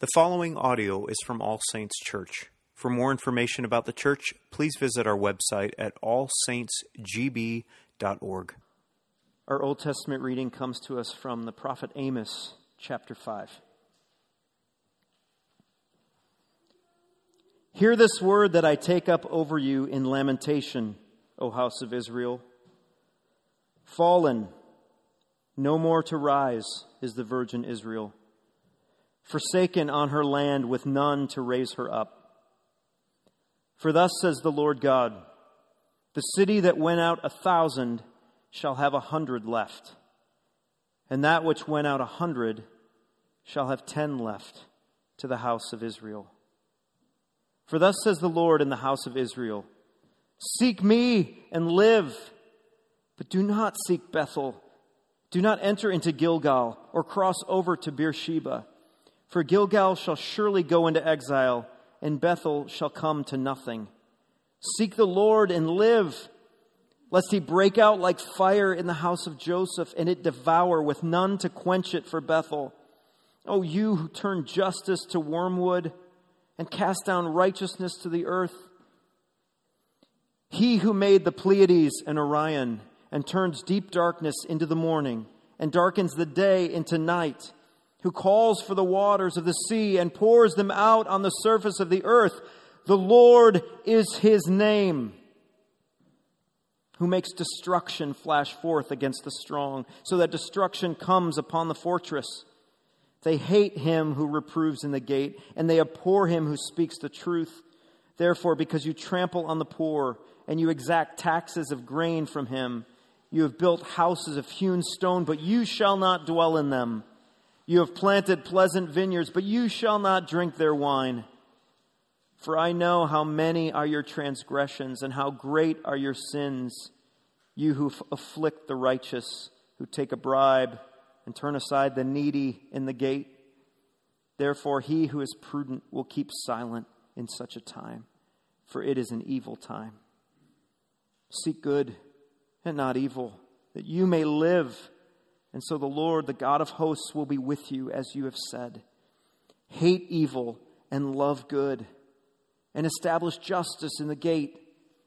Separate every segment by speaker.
Speaker 1: The following audio is from All Saints Church. For more information about the church, please visit our website at allsaintsgb.org.
Speaker 2: Our Old Testament reading comes to us from the prophet Amos, chapter 5. Hear this word that I take up over you in lamentation, O house of Israel. Fallen, no more to rise, is the virgin Israel forsaken on her land with none to raise her up. For thus says the Lord God The city that went out a thousand shall have a hundred left, and that which went out a hundred shall have ten left to the house of Israel. For thus says the Lord in the house of Israel Seek me and live, but do not seek Bethel. Do not enter into Gilgal or cross over to Beersheba. For Gilgal shall surely go into exile, and Bethel shall come to nothing. Seek the Lord and live, lest he break out like fire in the house of Joseph, and it devour with none to quench it for Bethel. O you who turn justice to wormwood and cast down righteousness to the earth. He who made the Pleiades and Orion, and turns deep darkness into the morning, and darkens the day into night who calls for the waters of the sea and pours them out on the surface of the earth. The Lord is his name, who makes destruction flash forth against the strong, so that destruction comes upon the fortress. They hate him who reproves in the gate, and they abhor him who speaks the truth. Therefore, because you trample on the poor, and you exact taxes of grain from him, you have built houses of hewn stone, but you shall not dwell in them. You have planted pleasant vineyards, but you shall not drink their wine. For I know how many are your transgressions and how great are your sins, you who afflict the righteous, who take a bribe and turn aside the needy in the gate. Therefore, he who is prudent will keep silent in such a time, for it is an evil time. Seek good and not evil, that you may live. And so the Lord, the God of hosts, will be with you, as you have said. Hate evil and love good, and establish justice in the gate.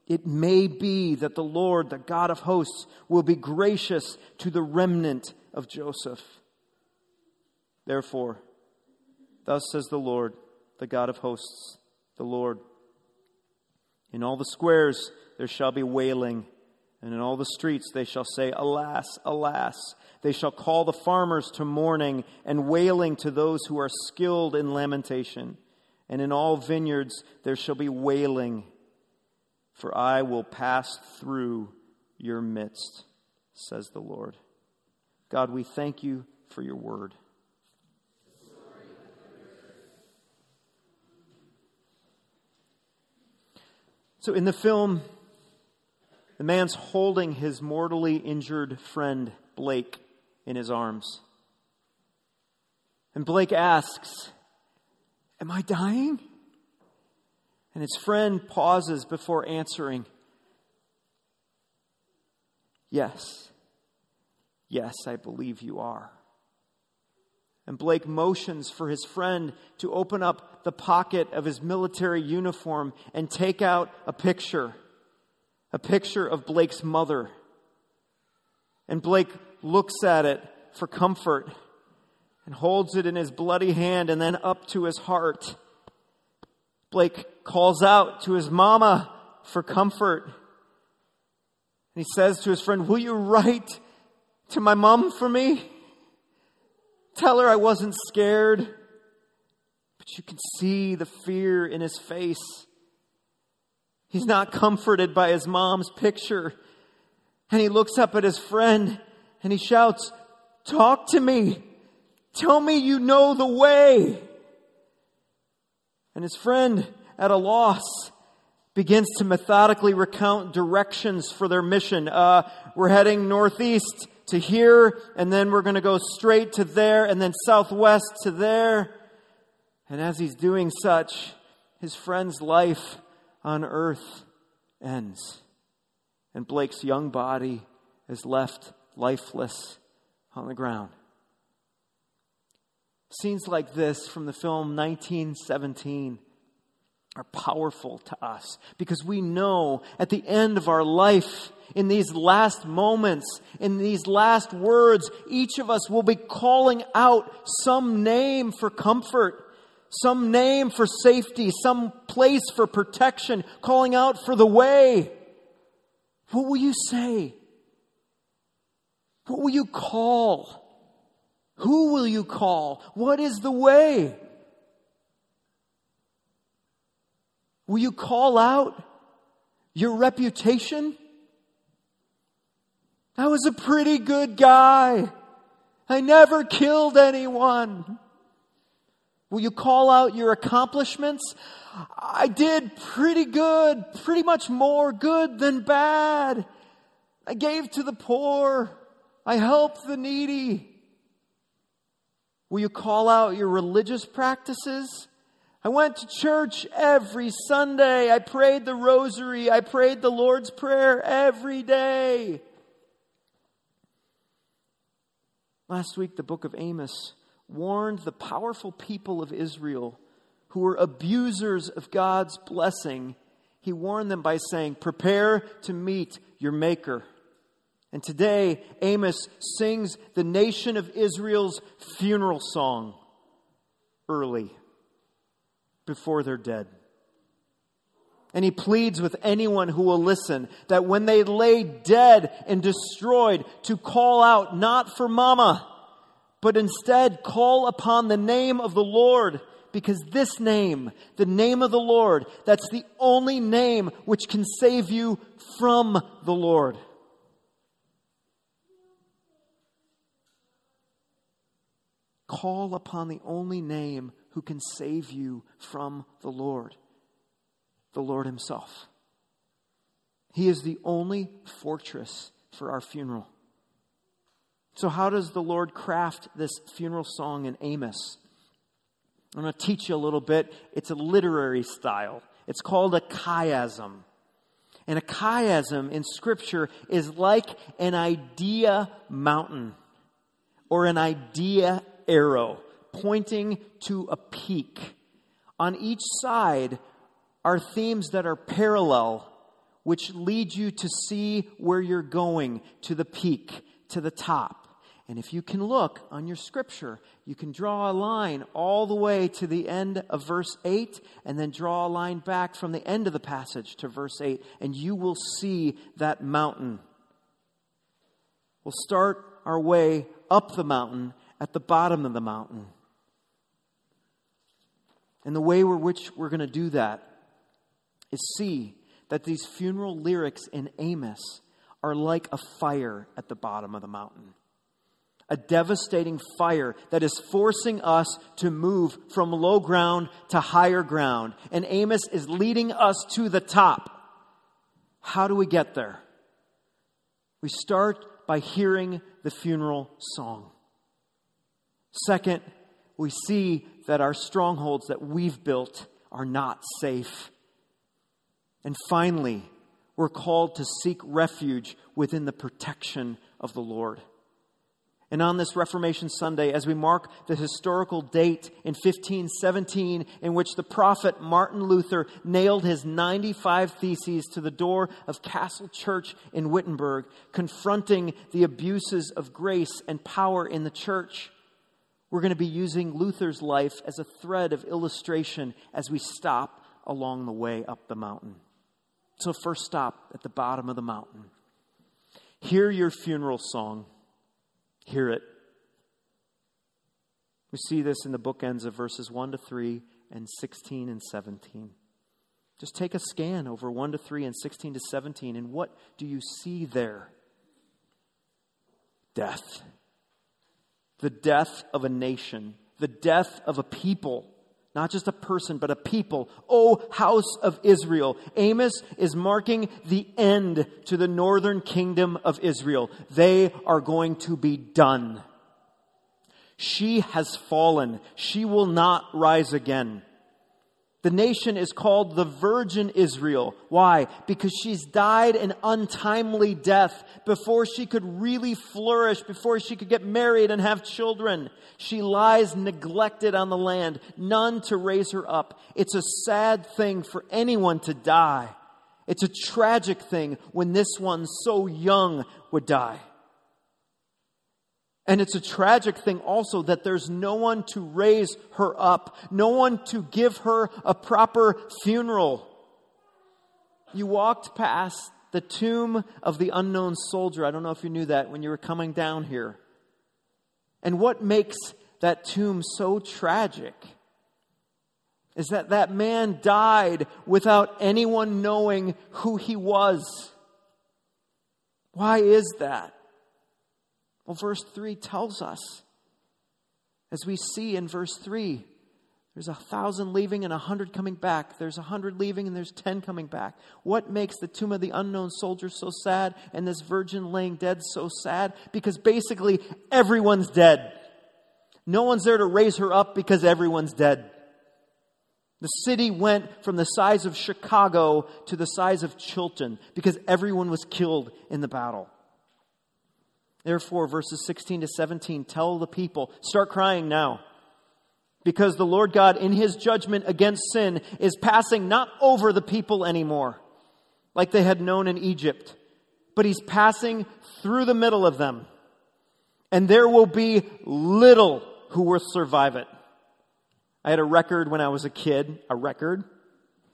Speaker 2: It may be that the Lord, the God of hosts, will be gracious to the remnant of Joseph. Therefore, thus says the Lord, the God of hosts, the Lord. In all the squares there shall be wailing, and in all the streets they shall say, Alas, alas they shall call the farmers to mourning and wailing to those who are skilled in lamentation. And in all vineyards there shall be wailing, for I will pass through your midst, says the Lord. God, we thank you for your word. So in the film, the man's holding his mortally injured friend, Blake in his arms. And Blake asks, Am I dying? And his friend pauses before answering, Yes. Yes, I believe you are. And Blake motions for his friend to open up the pocket of his military uniform and take out a picture, a picture of Blake's mother. And Blake looks at it for comfort and holds it in his bloody hand and then up to his heart. Blake calls out to his mama for comfort. And he says to his friend, Will you write to my mom for me? Tell her I wasn't scared. But you can see the fear in his face. He's not comforted by his mom's picture. And he looks up at his friend and he shouts, Talk to me. Tell me you know the way. And his friend, at a loss, begins to methodically recount directions for their mission. Uh, we're heading northeast to here, and then we're going to go straight to there, and then southwest to there. And as he's doing such, his friend's life on earth ends. And Blake's young body is left lifeless on the ground. Scenes like this from the film 1917 are powerful to us because we know at the end of our life, in these last moments, in these last words, each of us will be calling out some name for comfort, some name for safety, some place for protection, calling out for the way. What will you say? What will you call? Who will you call? What is the way? Will you call out your reputation? I was a pretty good guy. I never killed anyone. Will you call out your accomplishments? I did pretty good, pretty much more good than bad. I gave to the poor. I helped the needy. Will you call out your religious practices? I went to church every Sunday. I prayed the rosary. I prayed the Lord's Prayer every day. Last week, the book of Amos warned the powerful people of Israel who were abusers of God's blessing. He warned them by saying, Prepare to meet your Maker. And today, Amos sings the nation of Israel's funeral song early, before they're dead. And he pleads with anyone who will listen that when they lay dead and destroyed, to call out not for mama, but instead call upon the name of the Lord. Because this name, the name of the Lord, that's the only name which can save you from the Lord. Call upon the only name who can save you from the Lord, the Lord Himself. He is the only fortress for our funeral. So, how does the Lord craft this funeral song in Amos? I'm going to teach you a little bit. It's a literary style, it's called a chiasm. And a chiasm in Scripture is like an idea mountain or an idea arrow pointing to a peak. On each side are themes that are parallel, which lead you to see where you're going, to the peak, to the top. And if you can look on your scripture, you can draw a line all the way to the end of verse 8 and then draw a line back from the end of the passage to verse 8, and you will see that mountain. We'll start our way up the mountain at the bottom of the mountain. And the way we're which we're going to do that is see that these funeral lyrics in Amos are like a fire at the bottom of the mountain. A devastating fire that is forcing us to move from low ground to higher ground. And Amos is leading us to the top. How do we get there? We start by hearing the funeral song. Second, we see that our strongholds that we've built are not safe. And finally, we're called to seek refuge within the protection of the Lord. And on this Reformation Sunday, as we mark the historical date in 1517 in which the prophet Martin Luther nailed his 95 theses to the door of Castle Church in Wittenberg, confronting the abuses of grace and power in the church, we're going to be using Luther's life as a thread of illustration as we stop along the way up the mountain. So, first stop at the bottom of the mountain. Hear your funeral song. Hear it. We see this in the bookends of verses 1 to 3 and 16 and 17. Just take a scan over 1 to 3 and 16 to 17, and what do you see there? Death the death of a nation, the death of a people. Not just a person, but a people. O house of Israel. Amos is marking the end to the northern kingdom of Israel. They are going to be done. She has fallen. She will not rise again. The nation is called the Virgin Israel. Why? Because she's died an untimely death before she could really flourish, before she could get married and have children. She lies neglected on the land, none to raise her up. It's a sad thing for anyone to die. It's a tragic thing when this one so young would die. And it's a tragic thing also that there's no one to raise her up, no one to give her a proper funeral. You walked past the tomb of the unknown soldier. I don't know if you knew that when you were coming down here. And what makes that tomb so tragic is that that man died without anyone knowing who he was. Why is that? Well, verse 3 tells us, as we see in verse 3, there's a thousand leaving and a hundred coming back. There's a hundred leaving and there's ten coming back. What makes the tomb of the unknown soldier so sad and this virgin laying dead so sad? Because basically everyone's dead. No one's there to raise her up because everyone's dead. The city went from the size of Chicago to the size of Chilton because everyone was killed in the battle. Therefore, verses 16 to 17 tell the people, start crying now. Because the Lord God, in his judgment against sin, is passing not over the people anymore, like they had known in Egypt, but he's passing through the middle of them. And there will be little who will survive it. I had a record when I was a kid, a record.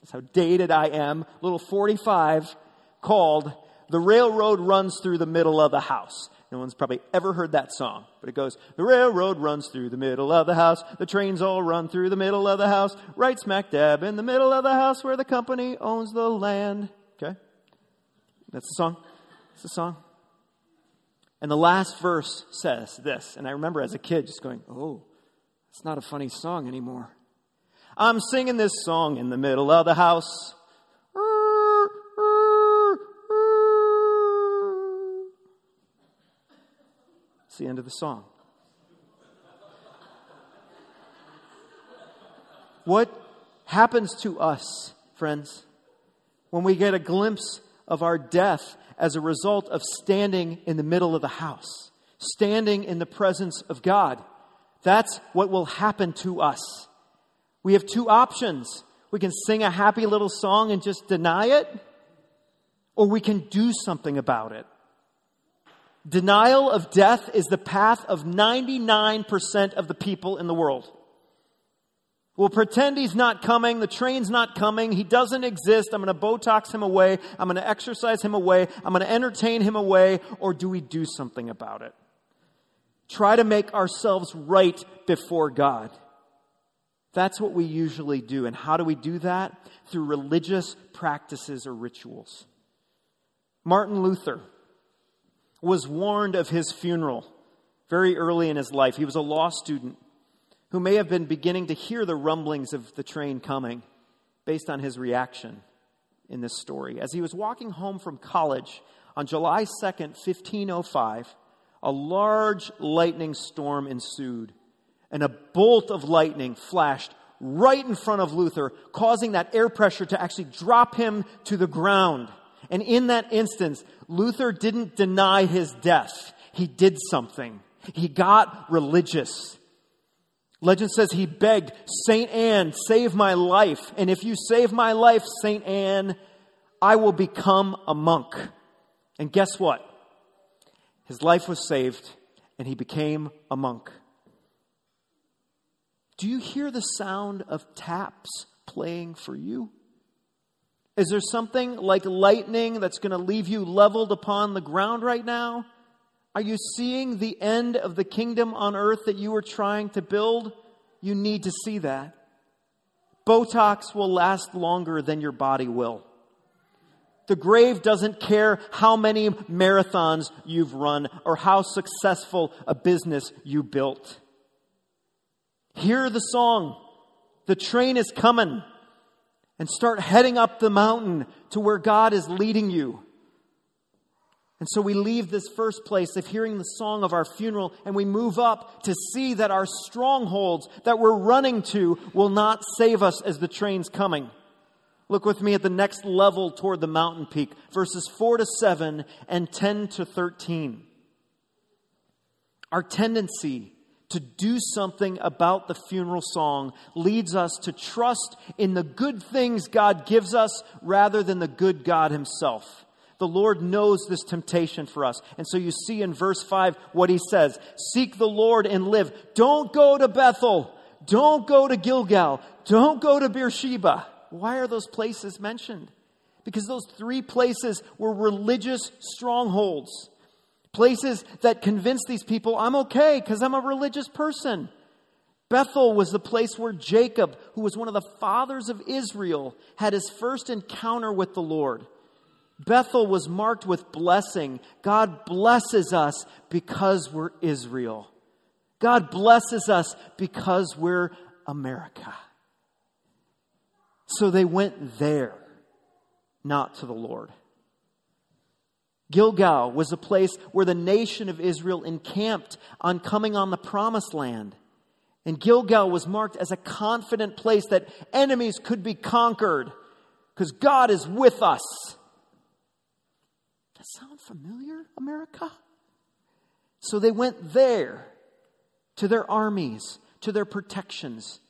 Speaker 2: That's how dated I am. Little 45 called The Railroad Runs Through the Middle of the House. No one's probably ever heard that song, but it goes, The railroad runs through the middle of the house. The trains all run through the middle of the house. Right smack dab in the middle of the house where the company owns the land. Okay? That's the song. That's the song. And the last verse says this. And I remember as a kid just going, Oh, it's not a funny song anymore. I'm singing this song in the middle of the house. The end of the song. What happens to us, friends, when we get a glimpse of our death as a result of standing in the middle of the house, standing in the presence of God? That's what will happen to us. We have two options. We can sing a happy little song and just deny it, or we can do something about it. Denial of death is the path of 99% of the people in the world. We'll pretend he's not coming, the train's not coming, he doesn't exist, I'm going to Botox him away, I'm going to exercise him away, I'm going to entertain him away, or do we do something about it? Try to make ourselves right before God. That's what we usually do. And how do we do that? Through religious practices or rituals. Martin Luther, was warned of his funeral very early in his life. He was a law student who may have been beginning to hear the rumblings of the train coming based on his reaction in this story. As he was walking home from college on July 2nd, 1505, a large lightning storm ensued, and a bolt of lightning flashed right in front of Luther, causing that air pressure to actually drop him to the ground. And in that instance, Luther didn't deny his death. He did something. He got religious. Legend says he begged, Saint Anne, save my life. And if you save my life, Saint Anne, I will become a monk. And guess what? His life was saved and he became a monk. Do you hear the sound of taps playing for you? Is there something like lightning that's going to leave you leveled upon the ground right now? Are you seeing the end of the kingdom on earth that you were trying to build? You need to see that. Botox will last longer than your body will. The grave doesn't care how many marathons you've run or how successful a business you built. Hear the song. The train is coming and start heading up the mountain to where God is leading you. And so we leave this first place of hearing the song of our funeral and we move up to see that our strongholds that we're running to will not save us as the train's coming. Look with me at the next level toward the mountain peak, verses 4 to 7 and 10 to 13. Our tendency to do something about the funeral song leads us to trust in the good things God gives us rather than the good God Himself. The Lord knows this temptation for us. And so you see in verse 5 what He says Seek the Lord and live. Don't go to Bethel. Don't go to Gilgal. Don't go to Beersheba. Why are those places mentioned? Because those three places were religious strongholds. Places that convinced these people, I'm okay because I'm a religious person. Bethel was the place where Jacob, who was one of the fathers of Israel, had his first encounter with the Lord. Bethel was marked with blessing. God blesses us because we're Israel. God blesses us because we're America. So they went there, not to the Lord. Gilgal was a place where the nation of Israel encamped on coming on the promised land. And Gilgal was marked as a confident place that enemies could be conquered because God is with us. That sound familiar, America? So they went there to their armies, to their protections,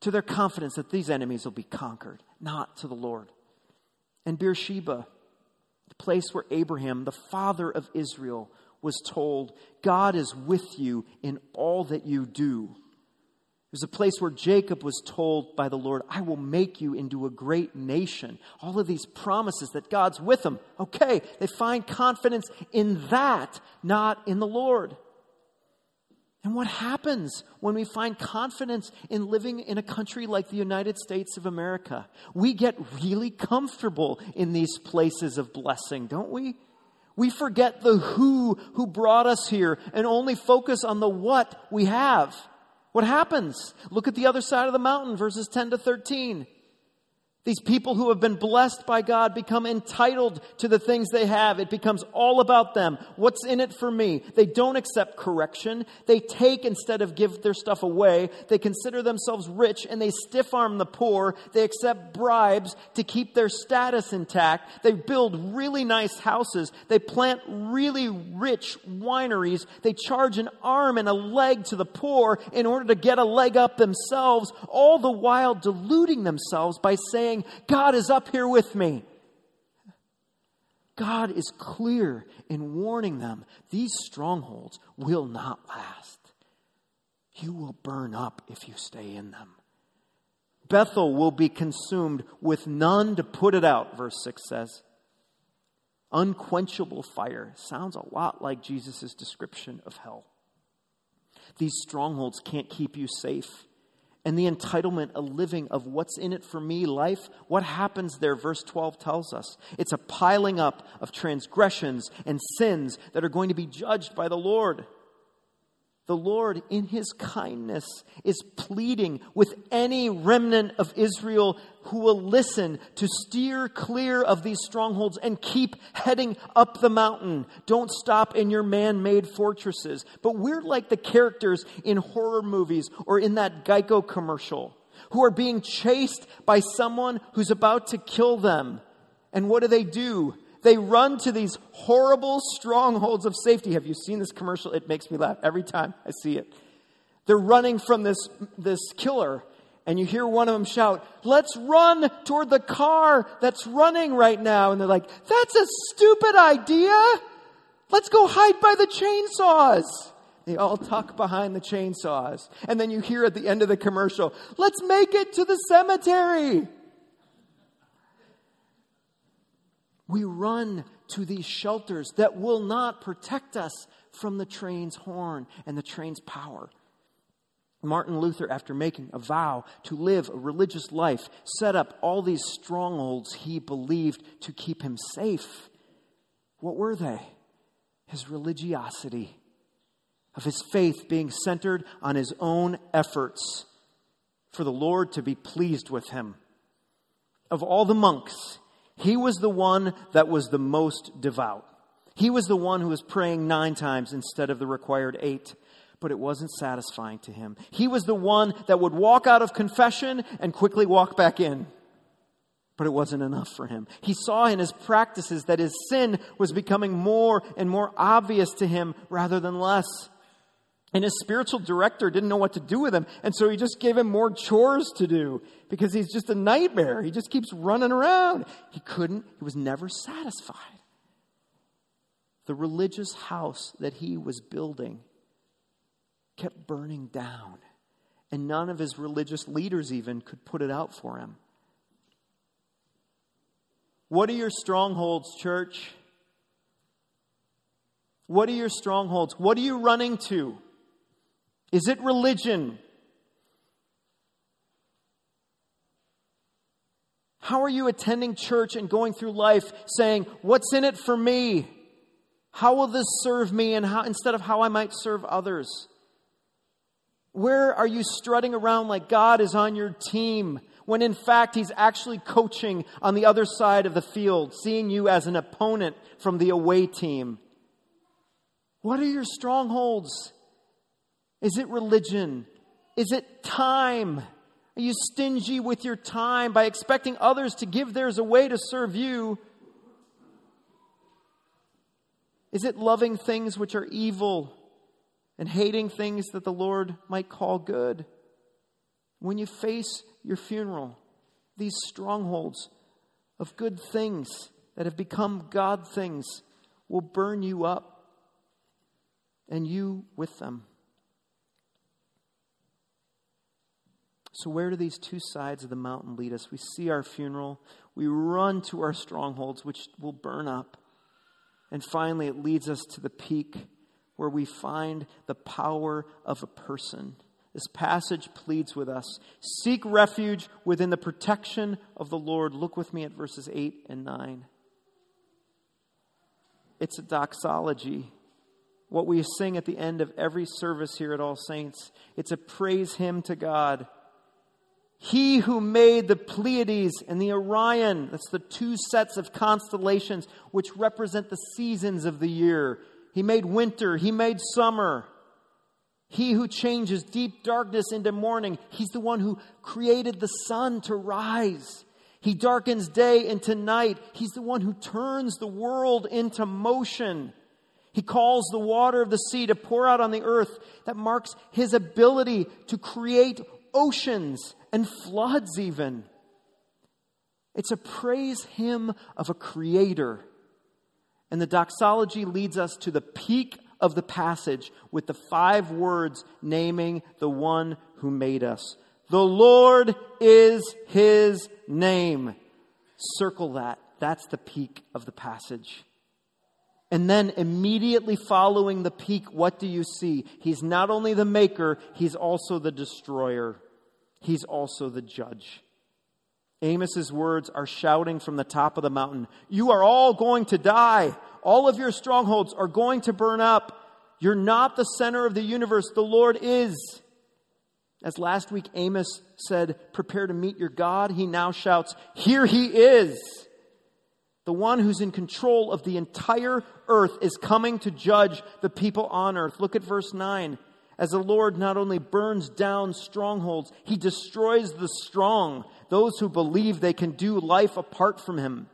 Speaker 2: to their confidence that these enemies will be conquered, not to the Lord. And Beersheba the place where Abraham, the father of Israel, was told, God is with you in all that you do. It was a place where Jacob was told by the Lord, I will make you into a great nation. All of these promises that God's with them. Okay, they find confidence in that, not in the Lord. And what happens when we find confidence in living in a country like the United States of America? We get really comfortable in these places of blessing, don't we? We forget the who who brought us here and only focus on the what we have. What happens? Look at the other side of the mountain, verses 10 to 13. These people who have been blessed by God become entitled to the things they have. It becomes all about them. What's in it for me? They don't accept correction. They take instead of give their stuff away. They consider themselves rich and they stiff arm the poor. They accept bribes to keep their status intact. They build really nice houses. They plant really rich wineries. They charge an arm and a leg to the poor in order to get a leg up themselves, all the while deluding themselves by saying, saying, God is up here with me. God is clear in warning them these strongholds will not last. You will burn up if you stay in them. Bethel will be consumed with none to put it out, verse 6 says. Unquenchable fire sounds a lot like Jesus' description of hell. These strongholds can't keep you safe and the entitlement, a living of what's in it for me life, what happens there, verse 12 tells us. It's a piling up of transgressions and sins that are going to be judged by the Lord. The Lord, in his kindness, is pleading with any remnant of Israel who will listen to steer clear of these strongholds and keep heading up the mountain. Don't stop in your man made fortresses. But we're like the characters in horror movies or in that Geico commercial who are being chased by someone who's about to kill them. And what do they do? They run to these horrible strongholds of safety. Have you seen this commercial? It makes me laugh every time I see it. They're running from this, this killer, and you hear one of them shout, Let's run toward the car that's running right now. And they're like, That's a stupid idea. Let's go hide by the chainsaws. They all tuck behind the chainsaws. And then you hear at the end of the commercial, Let's make it to the cemetery. We run to these shelters that will not protect us from the train's horn and the train's power. Martin Luther, after making a vow to live a religious life, set up all these strongholds he believed to keep him safe. What were they? His religiosity, of his faith being centered on his own efforts for the Lord to be pleased with him. Of all the monks, he was the one that was the most devout. He was the one who was praying nine times instead of the required eight, but it wasn't satisfying to him. He was the one that would walk out of confession and quickly walk back in, but it wasn't enough for him. He saw in his practices that his sin was becoming more and more obvious to him rather than less. And his spiritual director didn't know what to do with him, and so he just gave him more chores to do because he's just a nightmare. He just keeps running around. He couldn't, he was never satisfied. The religious house that he was building kept burning down, and none of his religious leaders even could put it out for him. What are your strongholds, church? What are your strongholds? What are you running to? Is it religion? How are you attending church and going through life saying, What's in it for me? How will this serve me and how, instead of how I might serve others? Where are you strutting around like God is on your team when in fact He's actually coaching on the other side of the field, seeing you as an opponent from the away team? What are your strongholds? Is it religion? Is it time? Are you stingy with your time by expecting others to give theirs away to serve you? Is it loving things which are evil and hating things that the Lord might call good? When you face your funeral, these strongholds of good things that have become God things will burn you up and you with them. So, where do these two sides of the mountain lead us? We see our funeral, we run to our strongholds, which will burn up. And finally, it leads us to the peak where we find the power of a person. This passage pleads with us seek refuge within the protection of the Lord. Look with me at verses 8 and 9. It's a doxology. What we sing at the end of every service here at All Saints. It's a praise hymn to God. He who made the Pleiades and the Orion, that's the two sets of constellations which represent the seasons of the year. He made winter, he made summer. He who changes deep darkness into morning, he's the one who created the sun to rise. He darkens day into night. He's the one who turns the world into motion. He calls the water of the sea to pour out on the earth. That marks his ability to create oceans and floods, even. It's a praise hymn of a creator. And the doxology leads us to the peak of the passage with the five words naming the one who made us. The Lord is his name. Circle that. That's the peak of the passage. And then immediately following the peak, what do you see? He's not only the maker, he's also the destroyer he's also the judge. Amos's words are shouting from the top of the mountain, You are all going to die. All of your strongholds are going to burn up. You're not the center of the universe. The Lord is. As last week Amos said, Prepare to meet your God, he now shouts, Here he is. The one who's in control of the entire earth is coming to judge the people on earth. Look at verse 9 as the Lord not only burns down strongholds, he destroys the strong, those who believe they can do life apart from him.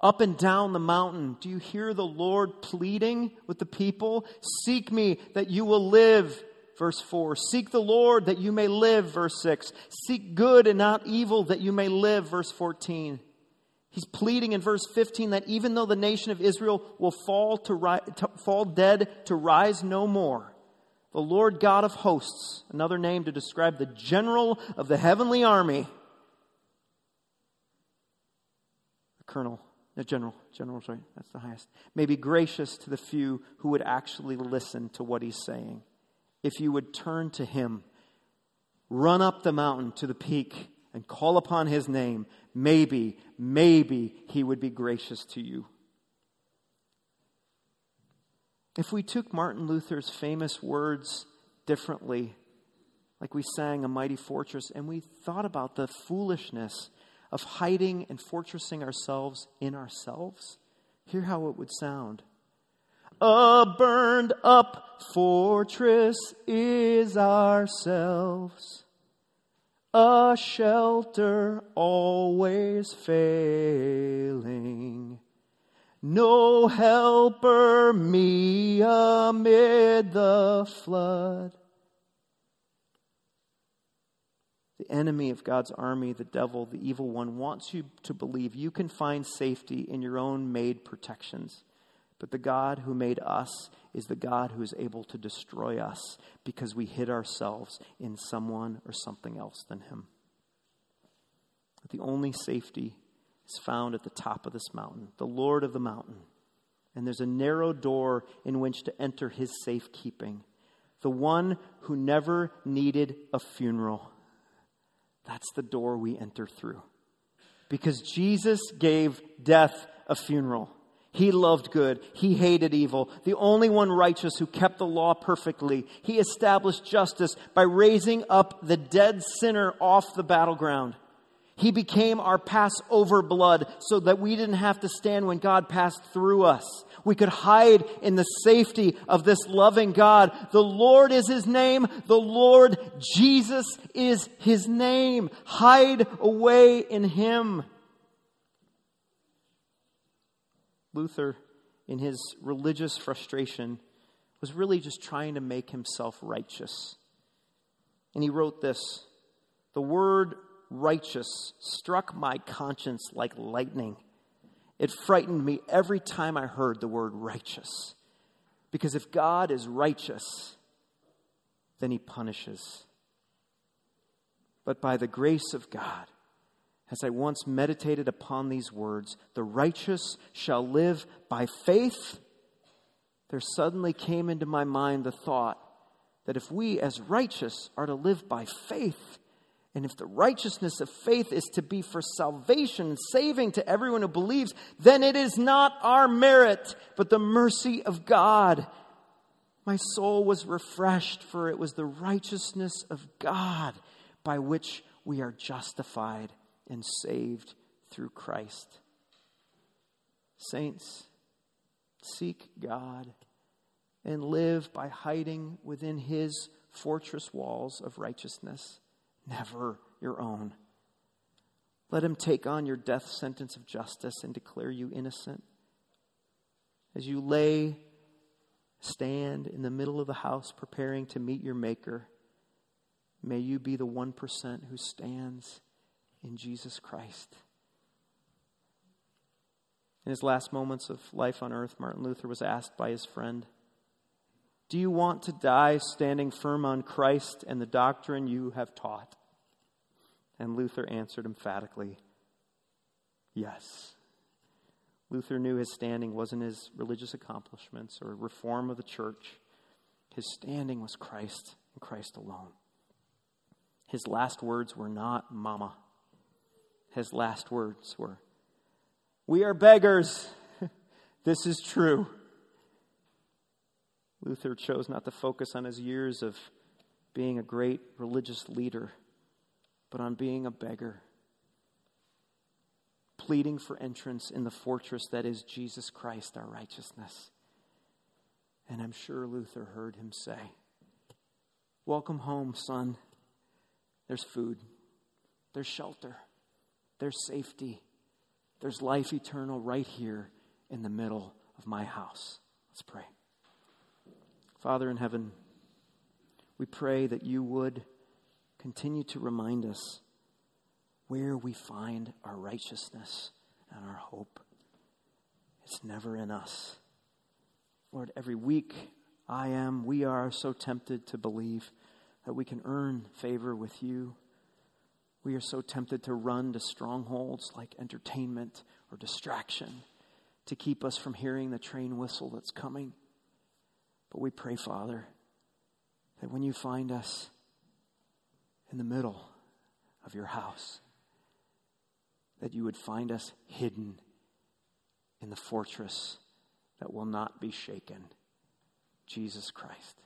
Speaker 2: Up and down the mountain, do you hear the Lord pleading with the people? Seek me that you will live. Verse 4. Seek the Lord that you may live. Verse 6. Seek good and not evil that you may live. Verse 14. He's pleading in verse 15 that even though the nation of Israel will fall, to, ri- to fall dead to rise no more, the Lord God of hosts, another name to describe the general of the heavenly army. The colonel, the general, general, sorry, that's the highest, may be gracious to the few who would actually listen to what he's saying. If you would turn to him, run up the mountain to the peak, and call upon his name, maybe, maybe he would be gracious to you. If we took Martin Luther's famous words differently, like we sang A Mighty Fortress, and we thought about the foolishness of hiding and fortressing ourselves in ourselves, Hear how it would sound. A burned up fortress is ourselves, a shelter always failing. No helper me amid the flood. The enemy of God's army, the devil, the evil one, wants you to believe you can find safety in your own made protections. But the God who made us is the God who is able to destroy us because we hid ourselves in someone or something else than Him. But the only safety is found at the top of this mountain, the Lord of the mountain. And there's a narrow door in which to enter His safekeeping, the one who never needed a funeral that's the door we enter through. Because Jesus gave death a funeral. He loved good. He hated evil. The only one righteous who kept the law perfectly. He established justice by raising up the dead sinner off the battleground. He became our Passover blood so that we didn't have to stand when God passed through us. We could hide in the safety of this loving God. The Lord is his name. The Lord Jesus is his name. Hide away in him. Luther, in his religious frustration, was really just trying to make himself righteous. And he wrote this The word righteous struck my conscience like lightning. It frightened me every time I heard the word righteous. Because if God is righteous, then he punishes. But by the grace of God, as I once meditated upon these words, the righteous shall live by faith, there suddenly came into my mind the thought that if we as righteous are to live by faith, and if the righteousness of faith is to be for salvation saving to everyone who believes, then it is not our merit, but the mercy of God. My soul was refreshed, for it was the righteousness of God by which we are justified and saved through Christ. Saints, seek God and live by hiding within his fortress walls of righteousness never your own. Let him take on your death sentence of justice and declare you innocent. As you lay, stand in the middle of the house preparing to meet your Maker, may you be the 1% who stands in Jesus Christ. In his last moments of life on earth, Martin Luther was asked by his friend, Do you want to die standing firm on Christ and the doctrine you have taught? And Luther answered emphatically, Yes. Luther knew his standing wasn't his religious accomplishments or reform of the church. His standing was Christ and Christ alone. His last words were not, Mama. His last words were, We are beggars. this is true. Luther chose not to focus on his years of being a great religious leader but on being a beggar, pleading for entrance in the fortress that is Jesus Christ, our righteousness. And I'm sure Luther heard him say, Welcome home, son. There's food, there's shelter, there's safety, there's life eternal right here in the middle of my house. Let's pray. Father in heaven, we pray that you would continue to remind us where we find our righteousness and our hope. It's never in us. Lord, every week I am, we are so tempted to believe that we can earn favor with you. We are so tempted to run to strongholds like entertainment or distraction to keep us from hearing the train whistle that's coming. But we pray, Father, that when you find us, in the middle of your house, that you would find us hidden in the fortress that will not be shaken Jesus Christ.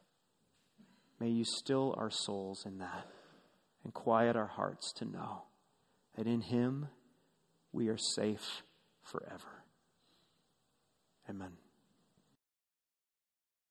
Speaker 2: May you still our souls in that and quiet our hearts to know that in Him we are safe forever. Amen.